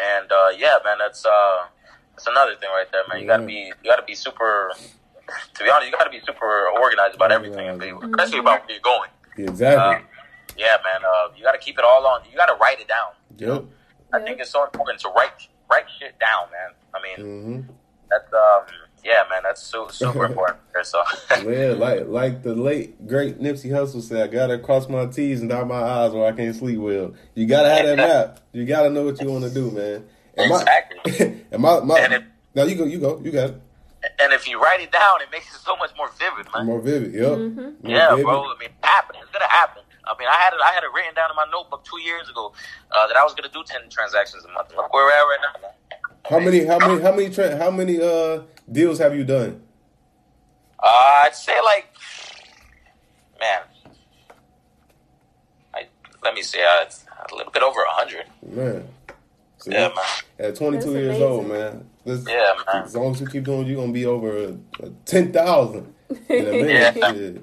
and uh, yeah, man, that's uh, that's another thing right there, man. You gotta be you gotta be super. To be honest, you gotta be super organized about everything, and be- especially about where you're going.
Exactly.
Um, yeah, man. Uh, you gotta keep it all on. You gotta write it down.
yep.
I think it's so important to write write shit down, man. I mean,
hmm
that's um, yeah, man. That's su- super important. So
Yeah, like like the late great Nipsey Hussle said, I gotta cross my T's and dot my I's or I can't sleep well. You gotta have that map. You gotta know what you want to do, man. And my-
Exactly.
and my, my
And it-
now you go, you go, you got it.
and if you write it down, it makes it so much more vivid, man.
More vivid. Yep.
Mm-hmm.
More
Yeah,
vivid.
bro. I mean, it happened. It's gonna happen. I mean, I had it. I had it written down in my notebook two years ago uh, that I was gonna do ten transactions a month. Look where we're at right now. man.
How many? How many? How many? Tra- how many uh deals have you done?
Uh, I'd say like, man. I let me see. Uh, it's a little bit over a hundred.
Man. See,
Yeah, man.
At 22
That's
years
amazing.
old, man. This,
Yeah, man.
As long as you keep doing, you're gonna be over uh, ten thousand in a minute.
Yeah.
Shit.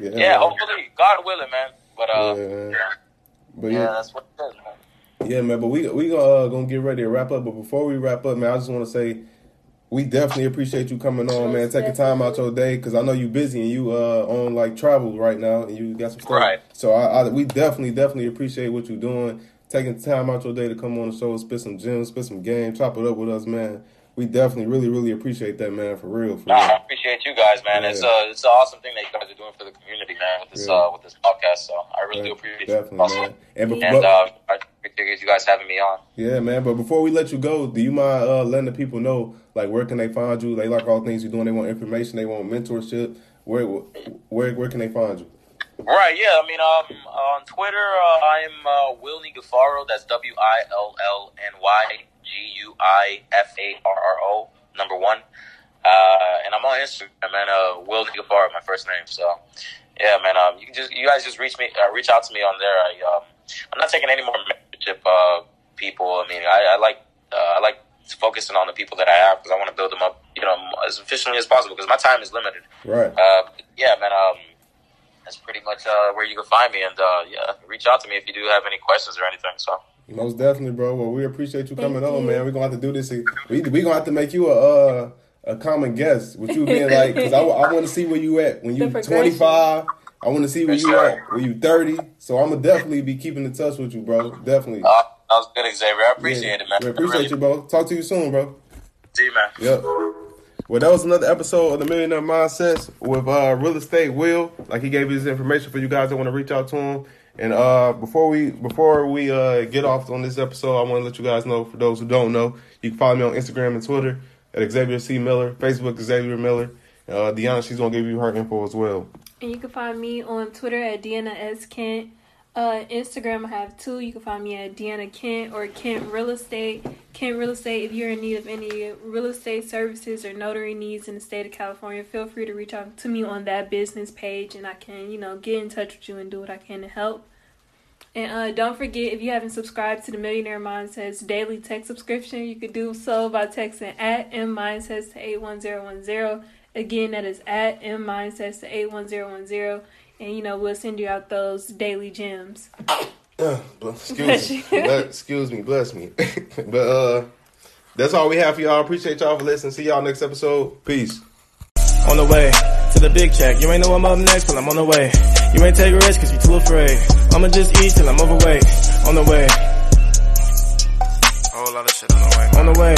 Yeah.
Yeah, hopefully, God willing, man. But uh,
Yeah.
yeah,
But
yeah,
yeah,
that's what it is, man.
Yeah, man. But we we gonna uh, gonna get ready to wrap up. But before we wrap up, man, I just want to say we definitely appreciate you coming on, man. Taking time out your day because I know you busy and you uh on like travel right now and you got some stuff.
Right.
So I, I we definitely definitely appreciate what you're doing. Taking time out your day to come on the show, spit some gems, spit some game, chop it up with us, man. We definitely really really appreciate that, man. For real, for
Nah, I appreciate you guys, man. It's
Yeah.
uh, it's an awesome thing that you guys are doing for the community, man. With this
Yeah.
uh, with this podcast, so I really do appreciate
definitely,
you. Also.
man. And, bef-
And uh, I appreciate you guys having me on.
Yeah, man. But before we let you go, do you mind uh, letting the people know, like, where can they find you? They like all the things you're doing. They want information. They want mentorship. Where, where, where can they find you?
Right, yeah. I mean, um, on Twitter, uh, I'm uh, Willny Guifarro. That's W I L L N Y G U I F A R R O, number one. Uh, and I'm on Instagram, man. Uh, Willny Guifarro, my first name. So, yeah, man. Um, you can just, you guys just reach me, uh, reach out to me on there. I, um, I'm not taking any more membership uh, people. I mean, I, I like, uh, I like focusing on the people that I have because I want to build them up, you know, as efficiently as possible because my time is limited.
Right.
Uh, yeah, man. Um, that's pretty much uh, where you can find me, and uh, yeah, reach out to me if you do have any questions or anything. So,
Most definitely, bro. Well, we appreciate you
Thank
coming on, man. We're gonna have to do this. We we gonna have to make you a uh, a common guest with you being like, because I, I want to see where you at when you 25. I want to see where
For
you
sure.
at when you 30. So I'm gonna definitely be keeping in touch with you, bro. Definitely.
uh, that was good, Xavier. I appreciate
Yeah.
it, man.
We appreciate you, bro. Talk to you soon, bro.
See you, man.
Yep. Well, that was another episode of the Millionaire Mindsets with uh, Real Estate Will. Like he gave his information for you guys that want to reach out to him. And uh, before we before we uh, get off on this episode, I want to let you guys know. For those who don't know, you can follow me on Instagram and Twitter at Xavier C Miller, Facebook Xavier Miller. Uh, Deanna, she's gonna give you her info as well.
And you can find me on Twitter at Deanna S. Kent. Uh, Instagram, I have two. You can find me at Deanna Kent or Kent Real Estate. Kent Real Estate, if you're in need of any real estate services or notary needs in the state of California, feel free to reach out to me on that business page and I can, you know, get in touch with you and do what I can to help. And uh, don't forget, if you haven't subscribed to the Millionaire Mindsets daily text subscription, you could do so by texting at M Mindsets to 81010. Again, that is at M Mindsets to 81010. And, you know, we'll send you out those daily gems.
Uh, excuse me, Bless- excuse me, bless me. but uh, that's all we have for y'all. Appreciate y'all for listening. See y'all next episode. Peace.
On the way to the big check. You ain't know I'm up next, but I'm on the way. You ain't take risks cause you're too afraid. I'ma just eat till I'm overweight. On the way. Whole lot of shit on the way. On the way.